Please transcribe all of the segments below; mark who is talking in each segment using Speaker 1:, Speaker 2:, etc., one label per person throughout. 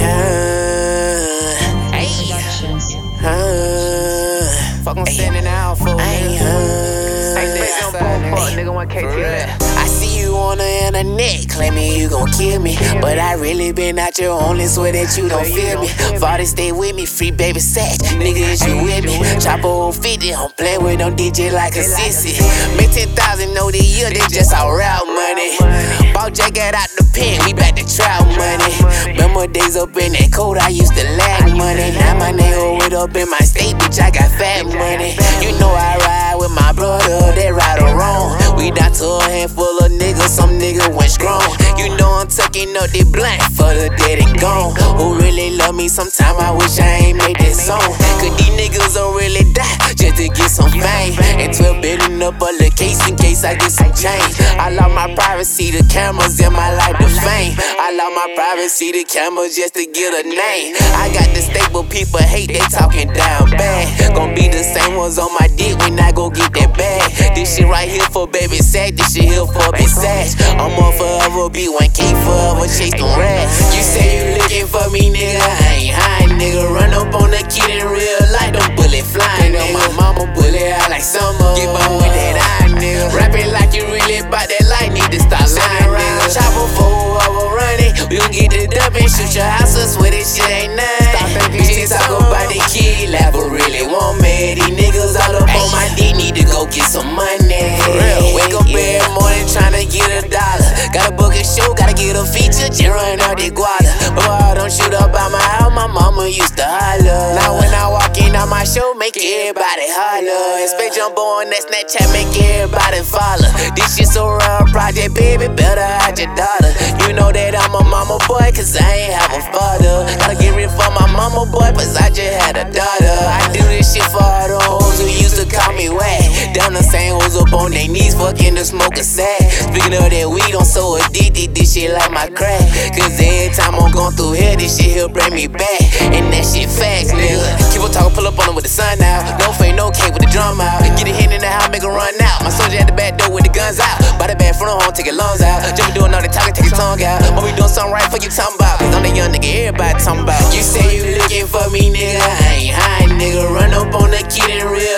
Speaker 1: huh. Hey, huh.
Speaker 2: Fuck, I'm standing out for
Speaker 1: I ain't huh.
Speaker 2: Ain't that some fuck, nigga, want KT that.
Speaker 1: I see you on the internet claiming you gon' kill me. But I really been out your only swear that you don't feel me. Father, stay with me, free baby satch. Nigga, is you with me? Chopper 50, I'm playing with them DJ like a sissy. Make 10,000 know the year, they just all route money. Bought jacket out the pen, we back to trout Remember days up in that coat, I used to lag money. Now my nigga with up in my state, bitch, I got fat money. You know I ride with my brother, they right or wrong. We down to a handful of niggas, some niggas went strong. You know I'm tucking up the blunt for the dead and gone. Who really love me? Sometime I wish I ain't made this song. Cause these niggas don't really die just to get some fame. And 12 building up a the case in I get some change. I love my privacy, the cameras in my life, the fame. I love my privacy, the cameras just to get a name. I got the staple people hate, they talking down bad. Gonna be the same ones on my dick when I go get that bag. This shit right here for baby sad, this shit here for big sash. I'm on forever, be 1K forever, chase them rats. You say you looking for me, nigga, I ain't high, nigga. Run up on the kid in real life, them bullet flying. On my mama bullet out like summer. Feature, run out the guala. Boy, I don't shoot up by my house, my mama used to holler. Now when I walk in on my show, make everybody holler. Expect jump on that Snapchat, make everybody follow. This shit so real, project, baby, better hide your daughter. You know that I'm a mama boy, cause I ain't have a father. Gotta get rid for my up on their knees, fucking the smoker sack. Speaking of that weed, I'm so addicted, this shit like my crack. Cause every time I'm going through here, this shit here bring me back. And that shit facts, nigga. Keep on talking, pull up on them with the sun out. No fade, no cake with the drum out. Get a hit in the house, make it run out. My soldier at the back door with the guns out. By the bag front home, take your lungs out. Jump doing all the talking, take his tongue out. But we doing something right for you talking about. Cause I'm the young nigga, everybody talking about. You say you looking for me, nigga. I ain't high, nigga. Run up on the kid in real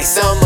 Speaker 1: out